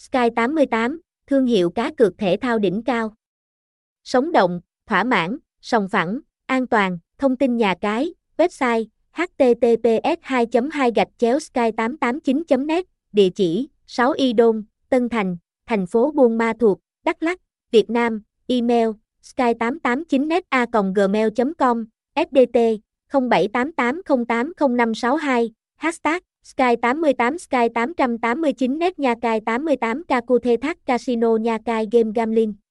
Sky 88, thương hiệu cá cược thể thao đỉnh cao. Sống động, thỏa mãn, sòng phẳng, an toàn, thông tin nhà cái, website https 2 2 gạch chéo sky 889 net địa chỉ 6 Y Đôn, Tân Thành, thành phố Buôn Ma Thuột, Đắk lắc Việt Nam, email sky889net a gmail.com, fdt 0788080562, hashtag Sky88 Sky889 net Nha Cai 88 Kakuthe Thác Casino Nha Cai Game Gambling.